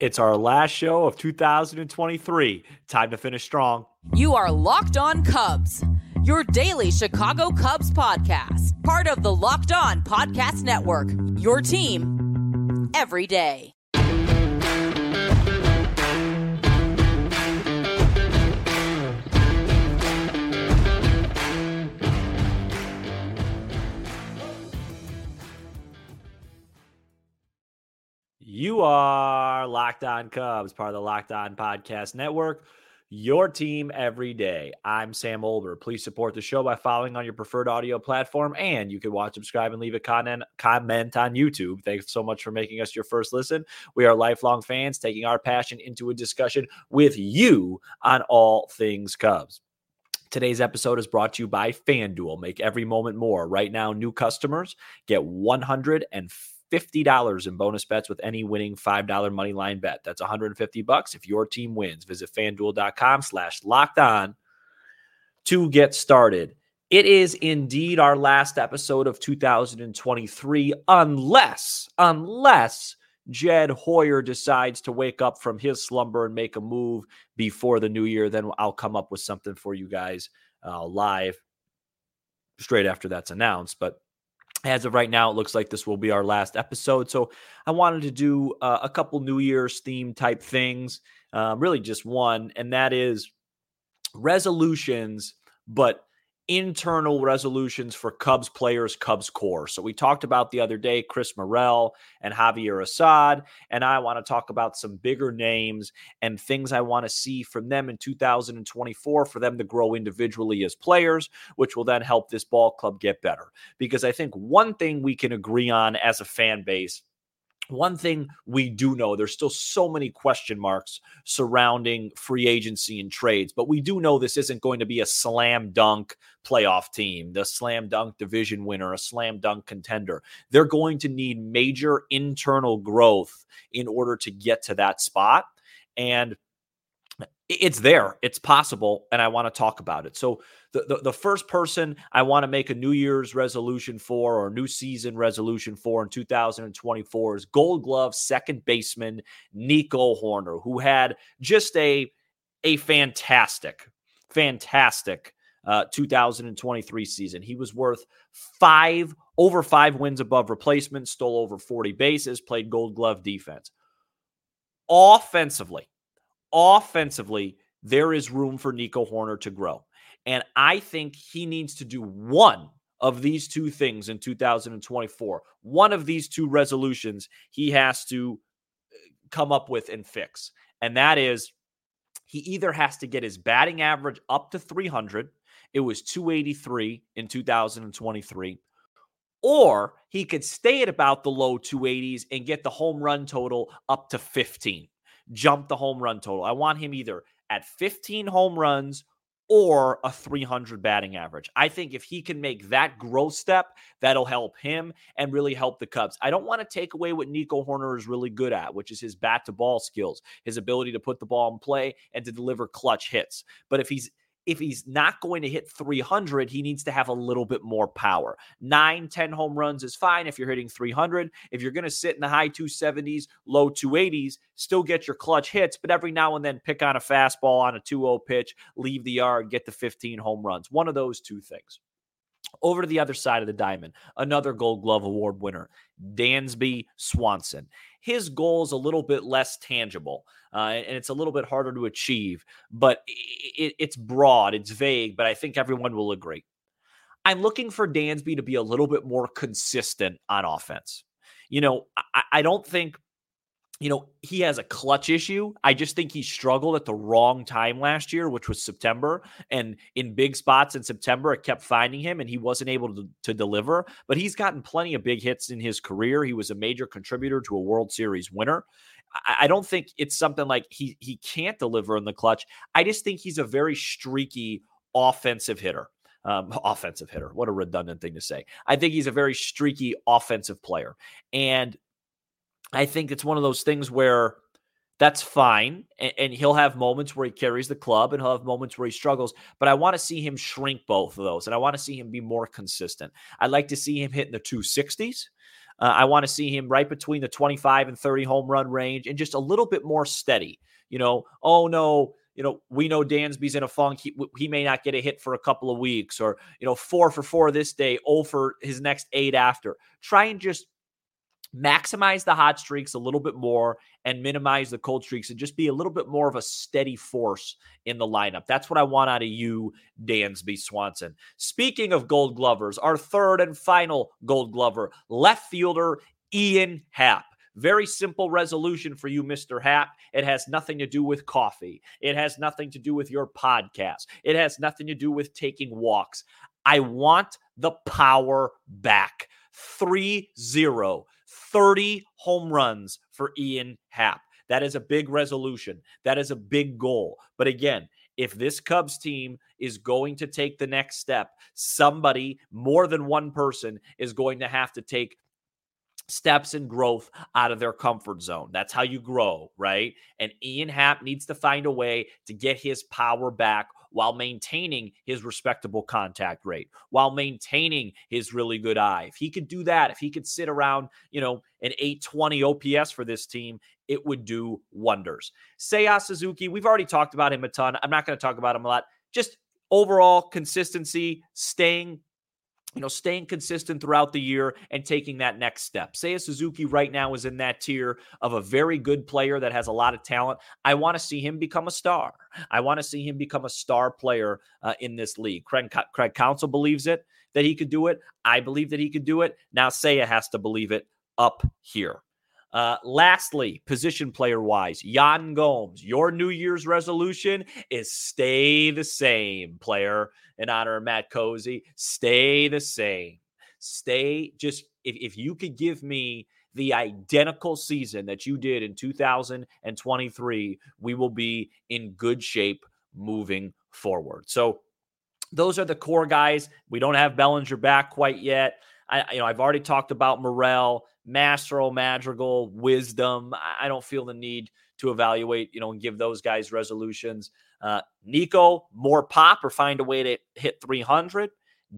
It's our last show of 2023. Time to finish strong. You are Locked On Cubs, your daily Chicago Cubs podcast, part of the Locked On Podcast Network. Your team every day. You are Locked On Cubs, part of the Locked On Podcast Network. Your team every day. I'm Sam Olber. Please support the show by following on your preferred audio platform, and you can watch, subscribe, and leave a comment comment on YouTube. Thanks so much for making us your first listen. We are lifelong fans, taking our passion into a discussion with you on all things Cubs. Today's episode is brought to you by FanDuel. Make every moment more. Right now, new customers get 150 $50 in bonus bets with any winning $5 money line bet. That's 150 bucks if your team wins. Visit fanduel.com slash locked on to get started. It is indeed our last episode of 2023, unless, unless Jed Hoyer decides to wake up from his slumber and make a move before the new year. Then I'll come up with something for you guys uh, live straight after that's announced. But as of right now, it looks like this will be our last episode. So I wanted to do uh, a couple New Year's theme type things, uh, really just one, and that is resolutions, but internal resolutions for Cubs players, Cubs core. So we talked about the other day Chris Morel and Javier Assad, and I want to talk about some bigger names and things I want to see from them in 2024 for them to grow individually as players, which will then help this ball club get better. Because I think one thing we can agree on as a fan base one thing we do know there's still so many question marks surrounding free agency and trades, but we do know this isn't going to be a slam dunk playoff team, the slam dunk division winner, a slam dunk contender. They're going to need major internal growth in order to get to that spot. And it's there, it's possible, and I want to talk about it. So, the, the, the first person I want to make a New Year's resolution for or new season resolution for in 2024 is Gold Glove second baseman Nico Hoerner, who had just a a fantastic, fantastic uh, 2023 season. He was worth five over five wins above replacement, stole over 40 bases, played Gold Glove defense. Offensively, offensively, there is room for Nico Hoerner to grow. And I think he needs to do one of these two things in 2024. One of these two resolutions he has to uh, come up with and fix. And that is he either has to get his batting average up to 300. It was 283 in 2023. Or he could stay at about the low 280s and get the home run total up to 15 jump the home run total. I want him either at 15 home runs or a 300 batting average. I think if he can make that growth step, that'll help him and really help the Cubs. I don't want to take away what Nico Hoerner is really good at, which is his bat to ball skills, his ability to put the ball in play and to deliver clutch hits. But if he's if he's not going to hit 300, he needs to have a little bit more power. Nine, 10 home runs is fine if you're hitting 300. If you're going to sit in the high 270s, low 280s, still get your clutch hits, but every now and then pick on a fastball on a 2 0 pitch, leave the yard, get the 15 home runs. One of those two things. Over to the other side of the diamond, another Gold Glove Award winner, Dansby Swanson. His goal is a little bit less tangible uh, and it's a little bit harder to achieve, but it, it's broad, it's vague, but I think everyone will agree. I'm looking for Dansby to be a little bit more consistent on offense. You know, I, I don't think you know, he has a clutch issue. I just think he struggled at the wrong time last year, which was September. And in big spots in September, it kept finding him and he wasn't able to, to deliver. But he's gotten plenty of big hits in his career. He was a major contributor to a World Series winner. I, don't think it's something like he he can't deliver in the clutch. I just think he's a very streaky offensive hitter. Um, offensive hitter. What a redundant thing to say. I think he's a very streaky offensive player. And I think it's one of those things where that's fine. And, and, he'll have moments where he carries the club and he'll have moments where he struggles. But I want to see him shrink both of those. And I want to see him be more consistent. I'd like to see him hitting the 260s. Uh, I want to see him right between the 25 and 30 home run range and just a little bit more steady. You know, oh no, you know, we know Dansby's in a funk. He, he may not get a hit for a couple of weeks, or, you know, four for four this day, oh for his next eight after. Try and just maximize the hot streaks a little bit more and minimize the cold streaks and just be a little bit more of a steady force in the lineup. That's what I want out of you, Dansby Swanson. Speaking of gold glovers, our third and final gold glover, left fielder Ian Happ. Very simple resolution for you, Mr. Happ. It has nothing to do with coffee. It has nothing to do with your podcast. It has nothing to do with taking walks. I want the power back. 3 0. 30 home runs for Ian Happ. That is a big resolution. That is a big goal. But again, if this Cubs team is going to take the next step, somebody, more than one person, is going to have to take steps and growth out of their comfort zone. That's how you grow, right? And Ian Happ needs to find a way to get his power back while maintaining his respectable contact rate, while maintaining his really good eye. If he could do that, if he could sit around, you know, an 820 OPS for this team, it would do wonders. Seiya Suzuki, we've already talked about him a ton. I'm not going to talk about him a lot. Just overall consistency, staying you know, staying consistent throughout the year and taking that next step. Seiya Suzuki right now is in that tier of a very good player that has a lot of talent. I want to see him become a star. I want to see him become a star player uh, in this league. Craig, Craig Counsell believes it that he could do it. I believe that he could do it. Now Seiya has to believe it up here. Uh, lastly, position player wise, Yan Gomes, your New Year's resolution is stay the same, player, in honor of Matt Cozy. Stay the same. Stay just, if, if you could give me the identical season that you did in 2023, we will be in good shape moving forward. So, those are the core guys. We don't have Bellinger back quite yet. I, you know, I've already talked about Morel. Mastro, Madrigal, Wisdom. I don't feel the need to evaluate, you know, and give those guys resolutions. Uh, Nico, more pop or find a way to hit 300.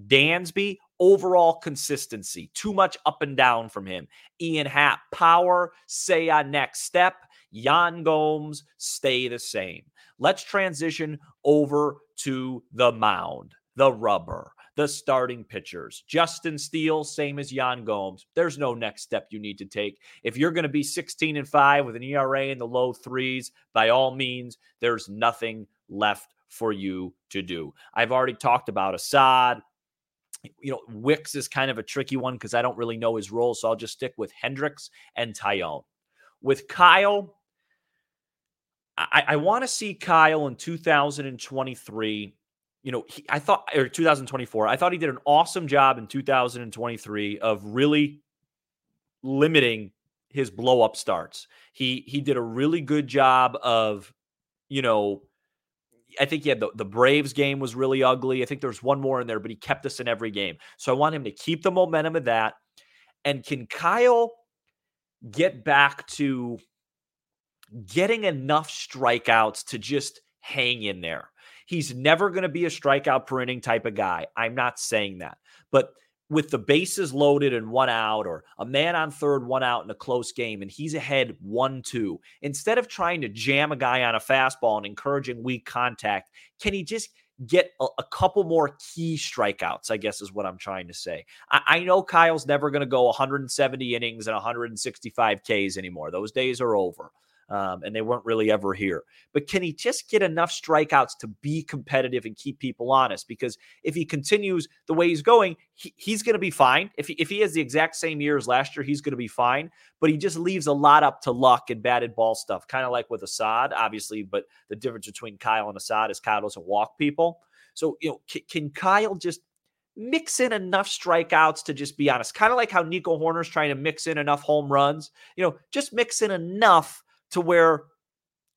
Dansby, overall consistency. Too much up and down from him. Ian Happ, power. Seiya next step. Yan Gomes, stay the same. Let's transition over to the mound, the rubber the starting pitchers. Justin Steele, same as Yan Gomes. There's no next step you need to take. If you're going to be 16 and 5 with an ERA in the low threes, by all means, there's nothing left for you to do. I've already talked about Assad. You know, Wicks is kind of a tricky one because I don't really know his role. So I'll just stick with Hendricks and Taillon. With Kyle, I, I want to see Kyle in 2023 you know, he, I thought, or 2024, I thought he did an awesome job in 2023 of really limiting his blow up starts. He he did a really good job of, you know, I think he had the, the Braves game was really ugly. I think there's one more in there, but he kept us in every game. So I want him to keep the momentum of that. And can Kyle get back to getting enough strikeouts to just hang in there? He's never going to be a strikeout per inning type of guy. I'm not saying that. But with the bases loaded and one out, or a man on third, one out in a close game, and he's ahead 1 2, instead of trying to jam a guy on a fastball and encouraging weak contact, can he just get a, a couple more key strikeouts? I guess is what I'm trying to say. I, I know Kyle's never going to go 170 innings and 165 Ks anymore. Those days are over um, and they weren't really ever here. But can he just get enough strikeouts to be competitive and keep people honest? Because if he continues the way he's going, he, he's going to be fine. If he, if he has the exact same year as last year, he's going to be fine. But he just leaves a lot up to luck and batted ball stuff, kind of like with Assad, obviously. But the difference between Kyle and Assad is Kyle doesn't walk people. So, you know, can, can Kyle just mix in enough strikeouts to just be honest. Kind of like how Nico Hoerner's trying to mix in enough home runs. You know, just mix in enough to where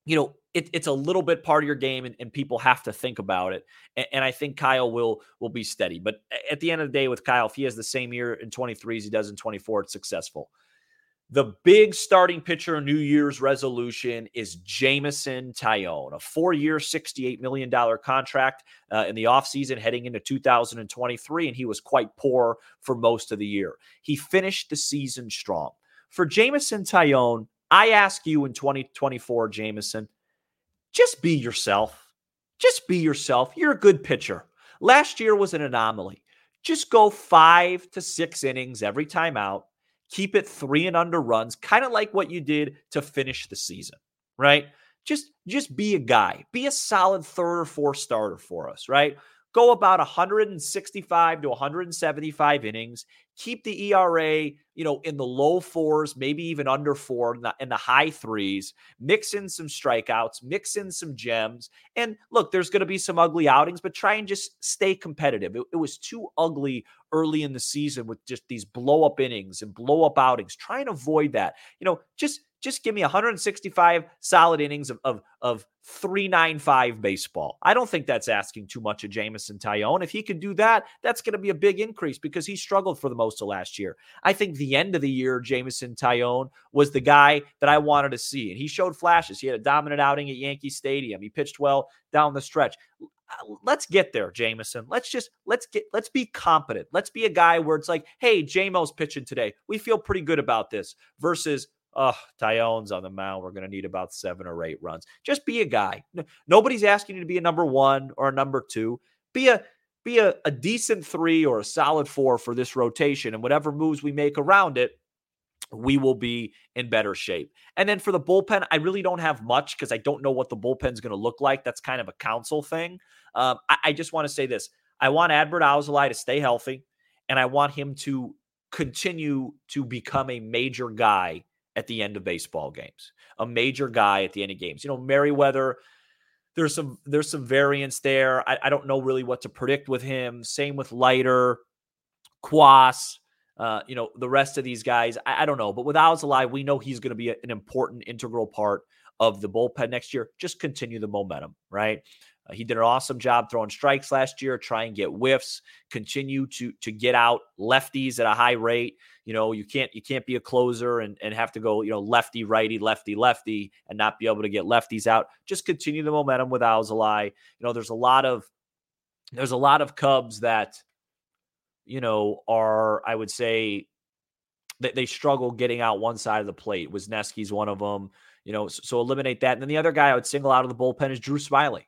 you know it, it's a little bit part of your game and, and people have to think about it and, and, i think kyle will will be steady but at the end of the day with kyle if he has the same year in 23 as he does in 24 it's successful The big starting pitcher New Year's resolution is Jameson Taillon, a four year, $68 million contract uh, in the offseason heading into 2023. And he was quite poor for most of the year. He finished the season strong. For Jameson Taillon, I ask you in 2024, Jameson, just be yourself. Just be yourself. You're a good pitcher. Last year was an anomaly. Just go five to six innings every time out keep it three and under runs, kind of like what you did to finish the season, right? Just just be a guy, be a solid third or fourth starter for us, right? Go about 165 to 175 innings, keep the ERA, you know, in the low fours, maybe even under four, in the, in the high threes, mix in some strikeouts, mix in some gems. And look, there's going to be some ugly outings, but try and just stay competitive. It, it was too ugly early in the season with just these blow up innings and blow up outings. Try and avoid that. You know, just just give me 165 solid innings of, of, of 395 baseball. I don't think that's asking too much of Jameson Taillon. If he can do that, that's going to be a big increase because he struggled for the most of last year. I think the end of the year, Jameson Taillon was the guy that I wanted to see. And he showed flashes. He had a dominant outing at Yankee Stadium. He pitched well down the stretch uh, let's get there, Jameson. Let's just let's get let's be competent. Let's be a guy where it's like, hey, JMO's pitching today. We feel pretty good about this. Versus, oh, Taillon's on the mound. We're going to need about seven or eight runs. Just be a guy. Nobody's asking you to be a number one or a number two. Be a be a, a decent three or a solid four for this rotation. And whatever moves we make around it, we will be in better shape. And then for the bullpen, I really don't have much because I don't know what the bullpen's going to look like. That's kind of a Counsell thing. Um, I, I, just want to say this I want Adbert Alzolay to stay healthy, and I want him to continue to become a major guy at the end of baseball games, a major guy at the end of games. You know, Merryweather. There's some there's some variance there. I, I don't know really what to predict with him. Same with Leiter, Cuas, Uh, you know, the rest of these guys, I, I don't know. But with alive we know he's going to be a, an important, integral part of the bullpen next year. Just continue the momentum, right? Uh, he did an awesome job throwing strikes last year. Try and get whiffs. Continue to to get out lefties at a high rate. You know, you can't you can't be a closer and and have to go you know lefty righty lefty lefty and not be able to get lefties out. Just continue the momentum with Alzolay. You know, there's a lot of there's a lot of Cubs that you know, are I would say that they struggle getting out one side of the plate. Wesneski's one of them. You know, so, so, eliminate that. And then the other guy I would single out of the bullpen is Drew Smyly.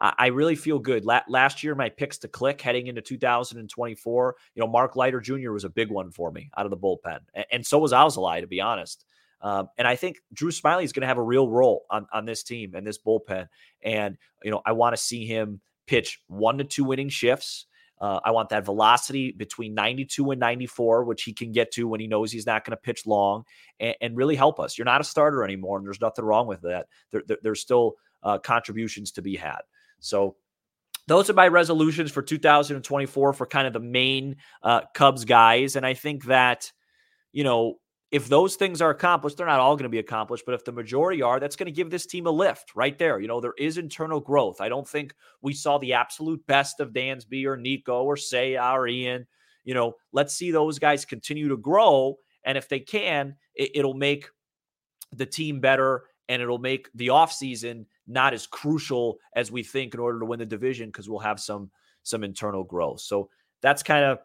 I, really feel good. La- last year, my picks to click heading into 2024. You know, Mark Leiter Jr. was a big one for me out of the bullpen, and, so was Alzolay, to be honest. Um, and I think Drew Smyly is going to have a real role on, on this team and this bullpen. And, you know, I want to see him pitch one to two winning shifts. Uh, I want that velocity between 92 and 94, which he can get to when he knows he's not going to pitch long and, and, really help us. You're not a starter anymore, and there's nothing wrong with that. There, there, there's still uh, contributions to be had. So, those are my resolutions for 2024 for kind of the main uh, Cubs guys. And I think that, you know, if those things are accomplished, they're not all going to be accomplished, but if the majority are, that's going to give this team a lift right there. You know, there is internal growth. I don't think we saw the absolute best of Dansby or Nico or Seiya or Ian. You know, let's see those guys continue to grow. And if they can, it, will make the team better and it'll make the offseason not as crucial as we think in order to win the division because we'll have some some internal growth. So that's kind of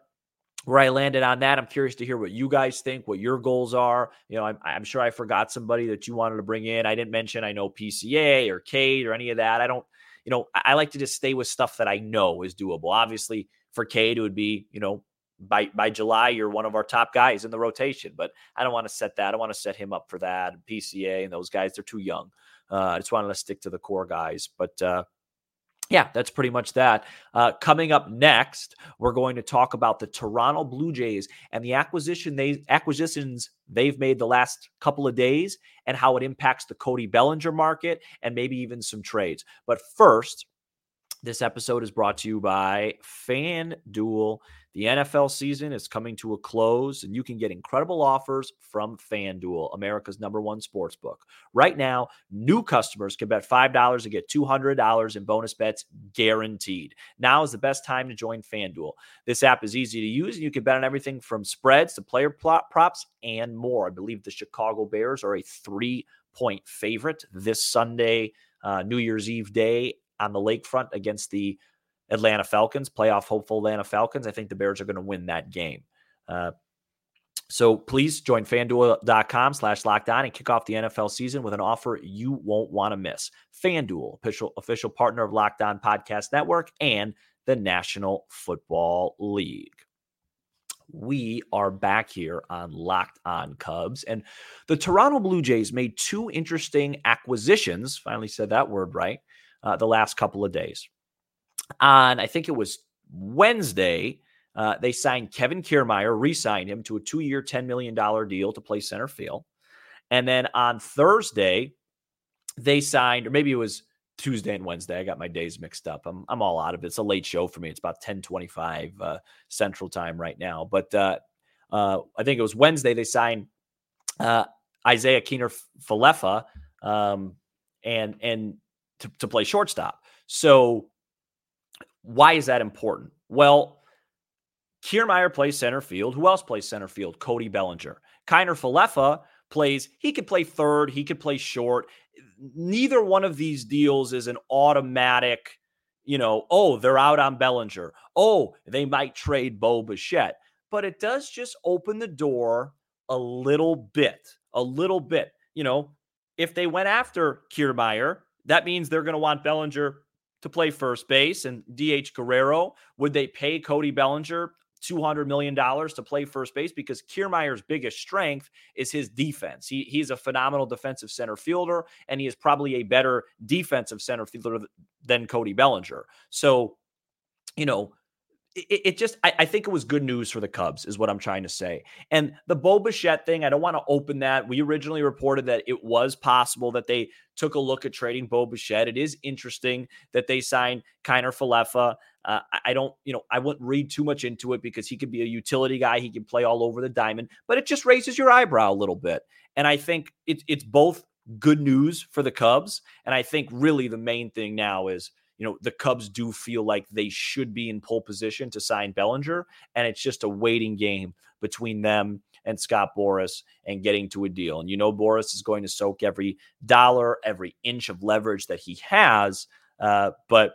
where I landed on that. I'm curious to hear what you guys think, what your goals are. You know, I'm, I'm, sure I forgot somebody that you wanted to bring in. I didn't mention, I know PCA or Cade or any of that. I don't, you know, I, like to just stay with stuff that I know is doable. Obviously, for Cade, it would be, you know, by by July, you're one of our top guys in the rotation. But I don't want to set that. I want to set him up for that. PCA and those guys, they're too young. Uh, I just wanted to stick to the core guys. But uh, yeah, that's pretty much that. Uh, coming up next, we're going to talk about the Toronto Blue Jays and the acquisition they acquisitions they've made the last couple of days and how it impacts the Cody Bellinger market and maybe even some trades. But first, this episode is brought to you by FanDuel The NFL season is coming to a close, and you can get incredible offers from FanDuel, America's number one sports book. Right now, new customers can bet $5 and get $200 in bonus bets guaranteed. Now is the best time to join FanDuel. This app is easy to use, and you can bet on everything from spreads to player props and more. I believe the Chicago Bears are a three point favorite this Sunday, uh, New Year's Eve day on the lakefront against the Atlanta Falcons, playoff hopeful Atlanta Falcons. I think the Bears are going to win that game. Uh, so please join fanduel.com slash lockdown and kick off the NFL season with an offer you won't want to miss. FanDuel, official, official partner of Locked On Podcast Network and the National Football League. We are back here on Locked On Cubs. And the Toronto Blue Jays made two interesting acquisitions, finally said that word right, uh, the last couple of days on, I think it was Wednesday, uh, they signed Kevin Kiermaier, re signed him to a two year, $10 million deal to play center field. And then on Thursday, they signed, or maybe it was Tuesday and Wednesday. I got my days mixed up. I'm, I'm all out of it. It's a late show for me. It's about 1025 uh, Central Time right now. But uh, uh, I think it was Wednesday they signed uh, Isiah Kiner Falefa um, and, and to, to play shortstop. So why is that important? Well, Kiermaier plays center field. Who else plays center field? Cody Bellinger. Kiner Falefa plays, he could play third, he could play short. Neither one of these deals is an automatic, you know, oh, they're out on Bellinger. Oh, they might trade Bo Bichette. But it does just open the door a little bit, a little bit. You know, if they went after Kiermaier, that means they're going to want Bellinger to play first base and DH Guerrero? Would they pay Cody Bellinger $200 million to play first base because Kiermaier's biggest strength is his defense. He, he's a phenomenal defensive center fielder, and he is probably a better defensive center fielder than Cody Bellinger. So, you know, it, it just I, I, think it was good news for the Cubs, is what I'm trying to say. And the Bo Bichette thing, I don't want to open that. We originally reported that it was possible that they took a look at trading Bo Bichette. It is interesting that they signed Kiner Falefa. Uh, I don't, you know, I wouldn't read too much into it because he could be a utility guy. He can play all over the diamond, but it just raises your eyebrow a little bit. And I think it, it's both good news for the Cubs. And I think really the main thing now is you know, the Cubs do feel like they should be in pole position to sign Bellinger. And it's just a waiting game between them and Scott Boras and getting to a deal. And you know, Boras is going to soak every dollar, every inch of leverage that he has. Uh, but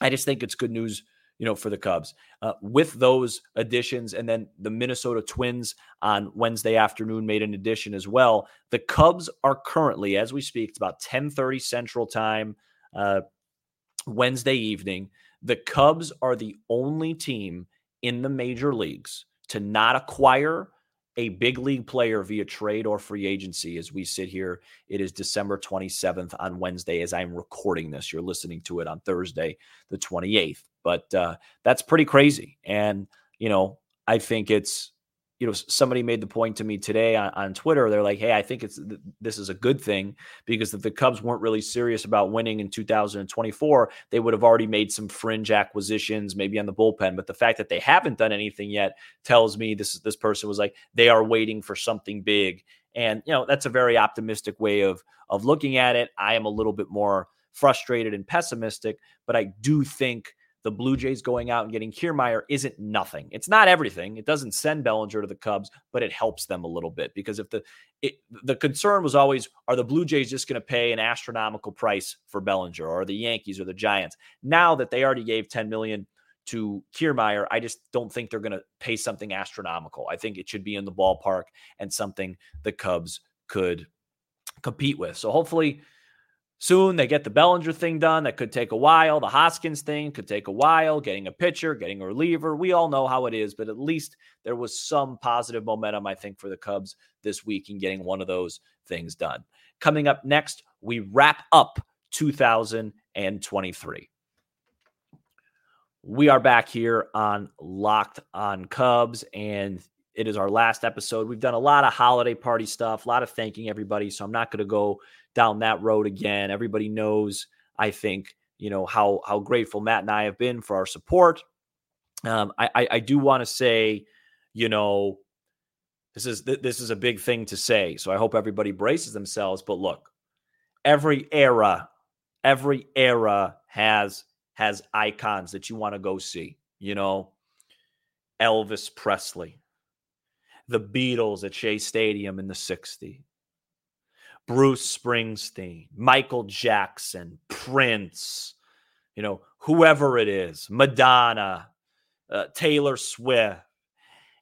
I just think it's good news you know, for the Cubs. Uh, with those additions, and then the Minnesota Twins on Wednesday afternoon made an addition as well. The Cubs are currently, as we speak, it's about 10:30 Central Time. Uh, Wednesday evening. The Cubs are the only team in the major leagues to not acquire a big league player via trade or free agency as we sit here. It is December 27th on Wednesday as I'm recording this. You're listening to it on Thursday, the 28th. But uh, that's pretty crazy. And, you know, I think it's you know, somebody made the point to me today on, on Twitter. They're like, "Hey, I think it's this is a good thing because if the Cubs weren't really serious about winning in 2024, they would have already made some fringe acquisitions, maybe on the bullpen. But the fact that they haven't done anything yet tells me this this person was like they are waiting for something big, and you know that's a very optimistic way of of looking at it. I am a little bit more frustrated and pessimistic, but I do think the Blue Jays going out and getting Kiermaier isn't nothing. It's not everything. It doesn't send Bellinger to the Cubs, but it helps them a little bit because if the it, the concern was always are the Blue Jays just going to pay an astronomical price for Bellinger or the Yankees or the Giants? Now that they already gave 10 million to Kiermaier, I just don't think they're going to pay something astronomical. I think it should be in the ballpark and something the Cubs could compete with. So hopefully soon they get the Bellinger thing done. That could take a while. The Hoskins thing could take a while. Getting a pitcher, getting a reliever. We all know how it is, but at least there was some positive momentum, I think, for the Cubs this week in getting one of those things done. Coming up next, we wrap up 2023. We are back here on Locked on Cubs, and it is our last episode. We've done a lot of holiday party stuff, a lot of thanking everybody. So I'm not going to go down that road again. Everybody knows, I think, you know, how how grateful Matt and I have been for our support. Um, I, I, I do want to say, you know, this is this is a big thing to say. So I hope everybody braces themselves. But look, every era, every era has has icons that you want to go see. You know, Elvis Presley, the Beatles at Shea Stadium in the 60s, Bruce Springsteen, Michael Jackson, Prince, you know, whoever it is, Madonna, uh, Taylor Swift.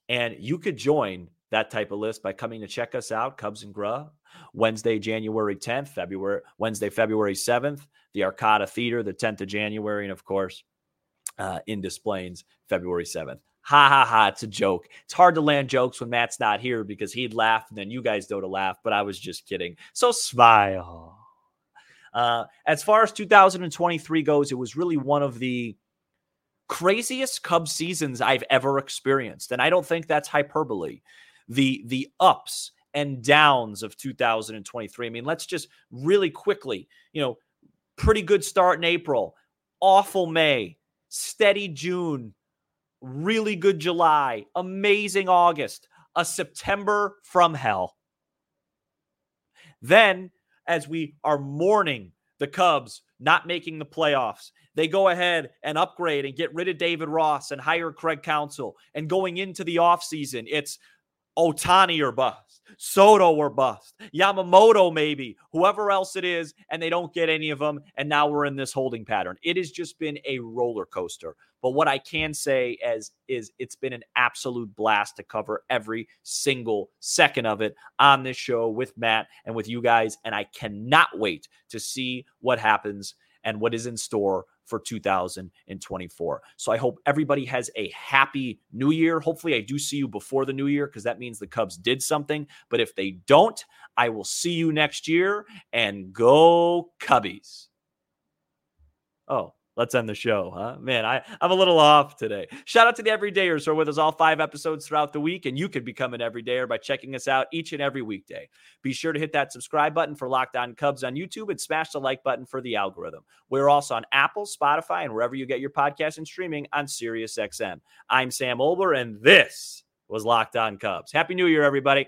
And you could join that type of list by coming to check us out, Cubs and Grub, Wednesday, January 10th, February, Wednesday, February 7th, the Arcada Theater, the 10th of January, and of course, uh, in Des Plaines, February 7th. Ha ha ha. It's a joke. It's hard to land jokes when Matt's not here because he'd laugh and then you guys don't laugh, but I was just kidding. So smile. Uh, as far as 2023 goes, it was really one of the craziest Cubs seasons I've ever experienced. And I don't think that's hyperbole. The the ups and downs of 2023. I mean, let's just really quickly, you know, pretty good start in April, awful May, steady June, really good July, amazing August, a September from hell. Then, as we are mourning the Cubs not making the playoffs, they go ahead and upgrade and get rid of David Ross and hire Craig Counsell. And going into the offseason, it's Ohtani or bust, Soto or bust, Yamamoto maybe, whoever else it is, and they don't get any of them. And now we're in this holding pattern. It has just been a roller coaster. But what I can say is, is it's been an absolute blast to cover every single second of it on this show with Matt and with you guys. And I cannot wait to see what happens and what is in store for 2024. So I hope everybody has a happy new year. Hopefully, I do see you before the new year because that means the Cubs did something. But if they don't, I will see you next year and go Cubbies. Oh, let's end the show, huh? Man, I, I'm a little off today. Shout out to the everydayers who are with us all five episodes throughout the week, and you could become an everydayer by checking us out each and every weekday. Be sure to hit that subscribe button for Locked On Cubs on YouTube and smash the like button for the algorithm. We're also on Apple, Spotify, and wherever you get your podcast and streaming on SiriusXM. I'm Sam Olber, and this was Locked On Cubs. Happy New Year, everybody.